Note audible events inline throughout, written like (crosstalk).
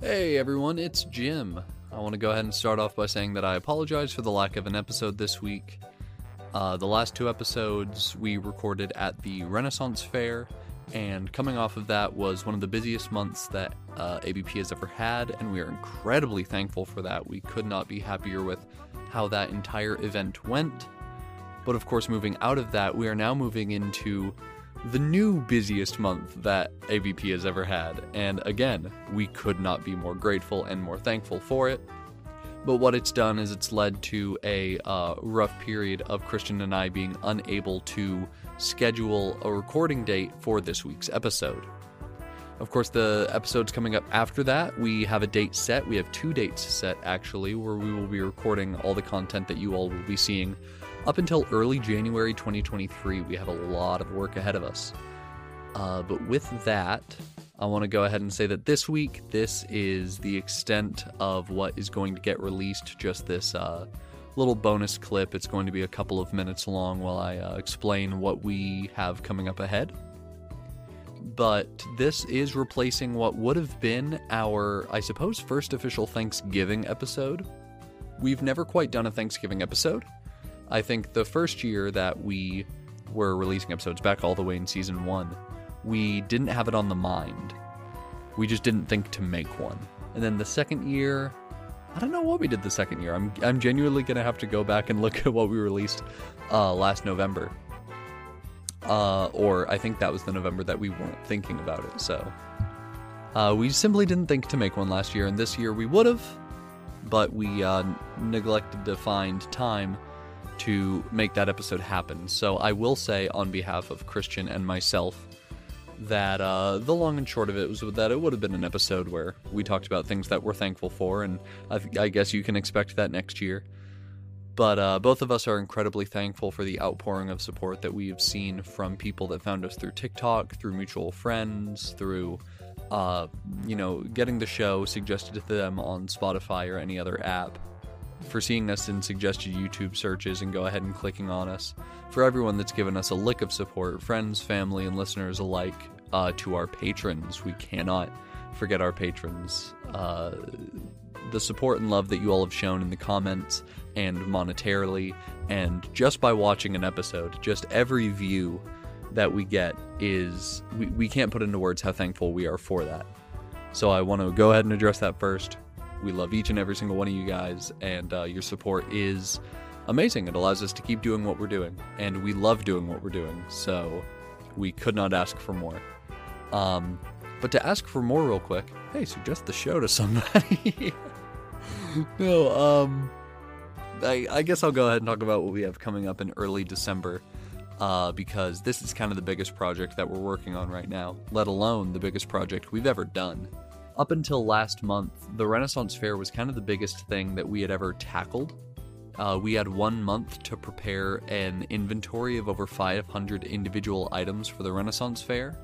Hey everyone, it's Jim. I want to go ahead and start off by saying that I apologize for the lack of an episode this week. Uh, the last two episodes we recorded at the Renaissance Fair, and coming off of that was one of the busiest months that uh, ABP has ever had, and we are incredibly thankful for that. We could not be happier with how that entire event went. But of course, moving out of that, we are now moving into the new busiest month that ABP has ever had. And again, we could not be more grateful and more thankful for it. But what it's done is it's led to a uh, rough period of Christian and I being unable to schedule a recording date for this week's episode. Of course, the episodes coming up after that, we have a date set. We have two dates set actually, where we will be recording all the content that you all will be seeing up until early January 2023, we have a lot of work ahead of us. Uh, but with that, I want to go ahead and say that this week, this is the extent of what is going to get released. Just this uh, little bonus clip. It's going to be a couple of minutes long while I uh, explain what we have coming up ahead. But this is replacing what would have been our, I suppose, first official Thanksgiving episode. We've never quite done a Thanksgiving episode. I think the first year that we were releasing episodes back all the way in season one, we didn't have it on the mind. We just didn't think to make one. And then the second year, I don't know what we did the second year. I'm I'm genuinely gonna have to go back and (laughs) look at what we released uh, last November. Uh, or I think that was the November that we weren't thinking about it. So uh, we simply didn't think to make one last year, and this year we would have, but we uh, neglected to find time to make that episode happen. So I will say, on behalf of Christian and myself, that uh, the long and short of it was that it would have been an episode where we talked about things that we're thankful for, and I, I guess you can expect that next year. But uh, both of us are incredibly thankful for the outpouring of support that we have seen from people that found us through TikTok, through mutual friends, through, uh, you know, getting the show suggested to them on Spotify or any other app for seeing us in suggested YouTube searches and go ahead and clicking on us. For everyone that's given us a lick of support, friends, family, and listeners alike, uh, to our patrons. We cannot forget our patrons. Uh, the support and love that you all have shown in the comments and monetarily, and just by watching an episode, just every view that we get is, we, we can't put into words how thankful we are for that. So I want to go ahead and address that first. We love each and every single one of you guys, and uh, your support is amazing. It allows us to keep doing what we're doing, and we love doing what we're doing. So we could not ask for more. Um, but to ask for more, real quick, hey, suggest the show to somebody. (laughs) no, um, I, I guess I'll go ahead and talk about what we have coming up in early December. Uh, because this is kind of the biggest project that we're working on right now, let alone the biggest project we've ever done up until last month, the Renaissance Fair was kind of the biggest thing that we had ever tackled. Uh, we had one month to prepare an inventory of over 500 individual items for the Renaissance Fair.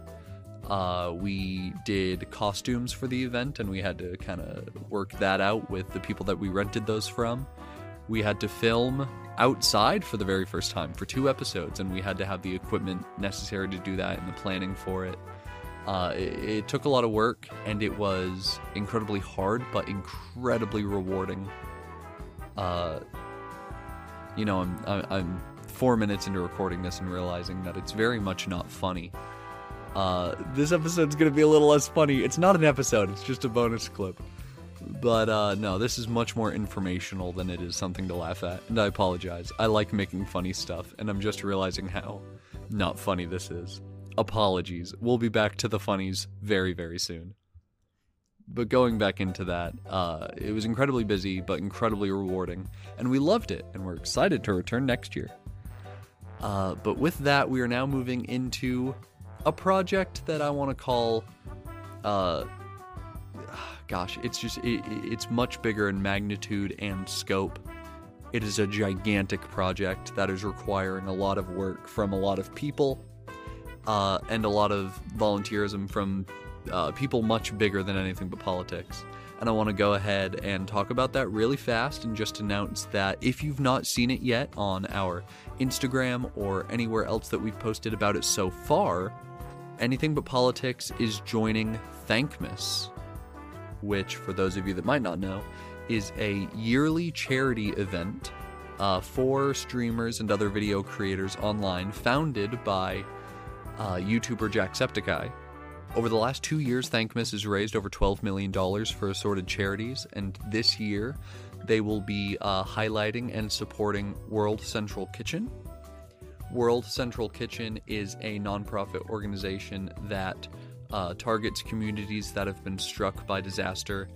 Uh, we did costumes for the event, and we had to kind of work that out with the people that we rented those from. We had to film outside for the very first time for two episodes, and we had to have the equipment necessary to do that and the planning for it. Uh, it, it, took a lot of work and it was incredibly hard, but incredibly rewarding. Uh, you know, I'm, I'm four minutes into recording this and realizing that it's very much not funny. Uh, this episode's gonna be a little less funny. It's not an episode; it's just a bonus clip. But uh, no, this is much more informational than it is something to laugh at. And I apologize. I like making funny stuff, and I'm just realizing how not funny this is apologies. We'll be back to the funnies very, very soon. But going back into that, uh, it was incredibly busy, but incredibly rewarding, and we loved it, and we're excited to return next year. Uh, but with that, we are now moving into a project that I want to call, uh, (sighs) gosh, it's just it, it's much bigger in magnitude and scope. It is a gigantic project that is requiring a lot of work from a lot of people uh, and a lot of volunteerism from uh, people much bigger than anything but politics. And I want to go ahead and talk about that really fast and just announce that if you've not seen it yet on our Instagram or anywhere else that we've posted about it so far, Anything But Politics is joining Thankmas. which, for those of you that might not know, is a yearly charity event uh, for streamers and other video creators online, founded by uh, YouTuber Jacksepticeye. Over the last two years, Thankmas has raised over $12 million for assorted charities, and this year they will be uh, highlighting and supporting World Central Kitchen. World Central Kitchen is a nonprofit organization that uh, targets communities that have been struck by disaster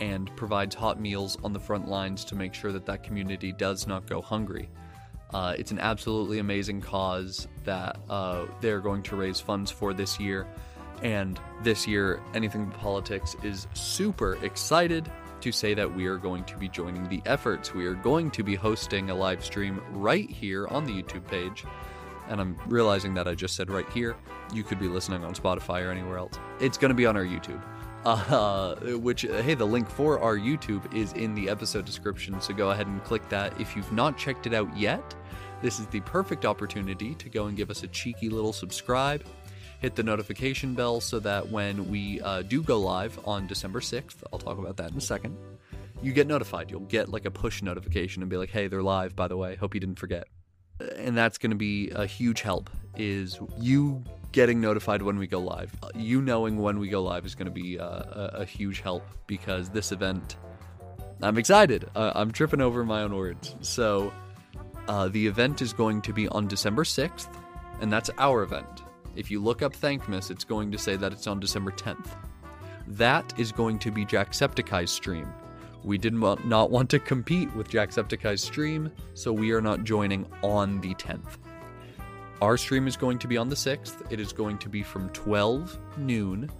and provides hot meals on the front lines to make sure that that community does not go hungry. Uh, it's an absolutely amazing cause that uh, they're going to raise funds for this year. And this year, Anything But Politics is super excited to say that we are going to be joining the efforts. We are going to be hosting a live stream right here on the YouTube page. And I'm realizing that I just said right here. You could be listening on Spotify or anywhere else. It's going to be on our YouTube. Uh, (laughs) which, hey, the link for our YouTube is in the episode description, so go ahead and click that. If you've not checked it out yet, this is the perfect opportunity to go and give us a cheeky little subscribe. Hit the notification bell so that when we uh, do go live on December 6th, I'll talk about that in a second, you get notified. You'll get like a push notification and be like, hey, they're live, by the way. Hope you didn't forget. And that's going to be a huge help, is you getting notified when we go live. You knowing when we go live is going to be uh, a, a, huge help because this event, I'm excited. Uh, I'm tripping over my own words. So, uh, the event is going to be on December 6th, and that's our event. If you look up Thankmas, it's going to say that it's on December 10th. That is going to be Jacksepticeye's stream. We did not want to compete with Jacksepticeye's stream, so we are not joining on the 10th. Our stream is going to be on the 6th. It is going to be from 12 noon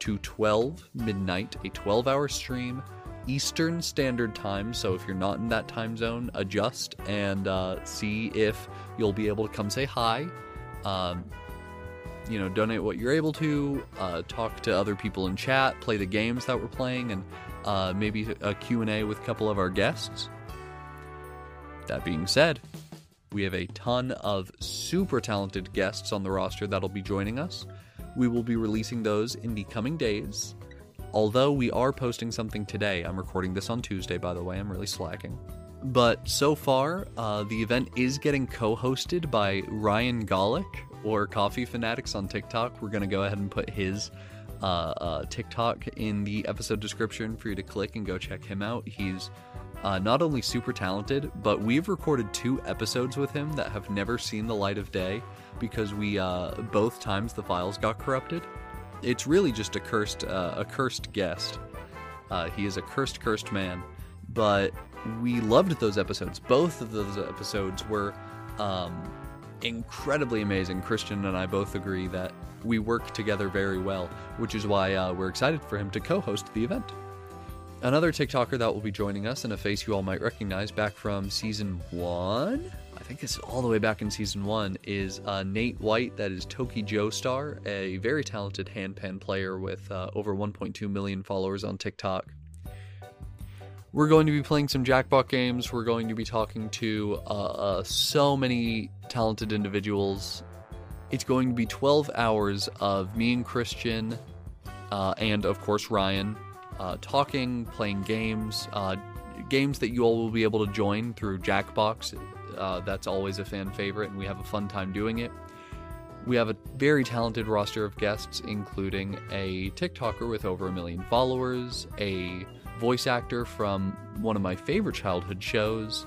to 12 midnight, a 12 hour stream Eastern Standard Time. So if you're not in that time zone, adjust and uh, see if you'll be able to come say hi. Um, you know, donate what you're able to, uh, talk to other people in chat, play the games that we're playing, and uh, maybe a Q&A with a couple of our guests. That being said, we have a ton of super talented guests on the roster that'll be joining us. We will be releasing those in the coming days. Although we are posting something today, I'm recording this on Tuesday, by the way, I'm really slacking. But so far, uh, the event is getting co hosted by Ryan Golick or Coffee Fanatics on TikTok. We're going to go ahead and put his uh, uh, TikTok in the episode description for you to click and go check him out. He's uh, not only super talented, but we've recorded two episodes with him that have never seen the light of day because we uh, both times the files got corrupted it's really just a cursed uh, a cursed guest. Uh, he is a cursed cursed man, but we loved those episodes. Both of those episodes were um, incredibly amazing. Christian and I both agree that we work together very well, which is why uh, we're excited for him to co-host the event. Another TikToker that will be joining us, and a face you all might recognize back from season one, I think it's all the way back in season one, is uh, Nate White, that is Toki Joestar, a very talented handpan player with uh, over 1.2 million followers on TikTok. We're going to be playing some Jackbox games. We're going to be talking to uh, uh so many talented individuals. It's going to be 12 hours of me and Christian, uh, and of course Ryan, uh, talking, playing games, games that you all will be able to join through Jackbox uh, that's always a fan favorite, and we have a fun time doing it. We have a very talented roster of guests, including a TikToker with over a million followers, a voice actor from one of my favorite childhood shows,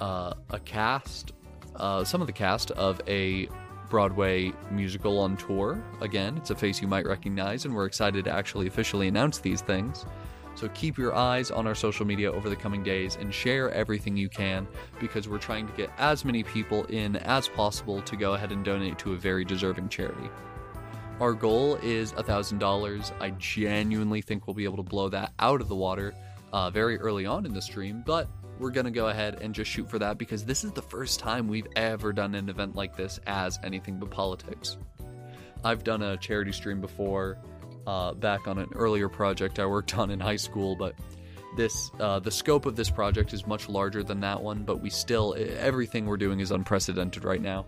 uh, a cast, uh, some of the cast of a Broadway musical on tour. Again, it's a face you might recognize, and we're excited to actually officially announce these things. So keep your eyes on our social media over the coming days and share everything you can because we're trying to get as many people in as possible to go ahead and donate to a very deserving charity. Our goal is $1,000. I genuinely think we'll be able to blow that out of the water uh, very early on in the stream, but we're going to go ahead and just shoot for that because this is the first time we've ever done an event like this as anything but politics. I've done a charity stream before uh, back on an earlier project I worked (laughs) on in high school, but this uh, the scope of this project is much larger than that one. But we still everything we're doing is unprecedented right now.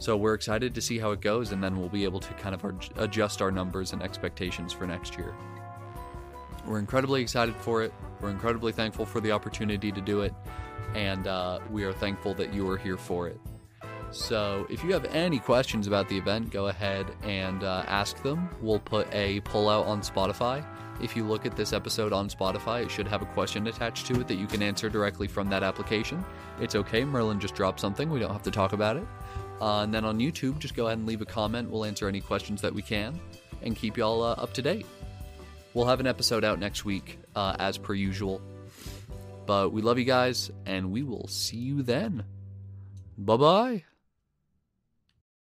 So we're excited to see how it goes, and then we'll be able to kind of adjust our numbers and expectations for next year. We're incredibly excited for it. We're incredibly thankful for the opportunity to do it, and uh, we are thankful that you are here for it. So, if you have any questions about the event, go ahead and uh, ask them. We'll put a pull out on Spotify. If you look at this episode on Spotify, it should have a question attached to it that you can answer directly from that application. It's okay, Merlin just dropped something, we don't have to talk about it. Uh, and then on YouTube, just go ahead and leave a comment. We'll answer any questions that we can and keep y'all uh, up to date. We'll have an episode out next week, uh, as per usual. But we love you guys, and we will see you then. Bye bye.